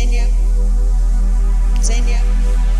It's in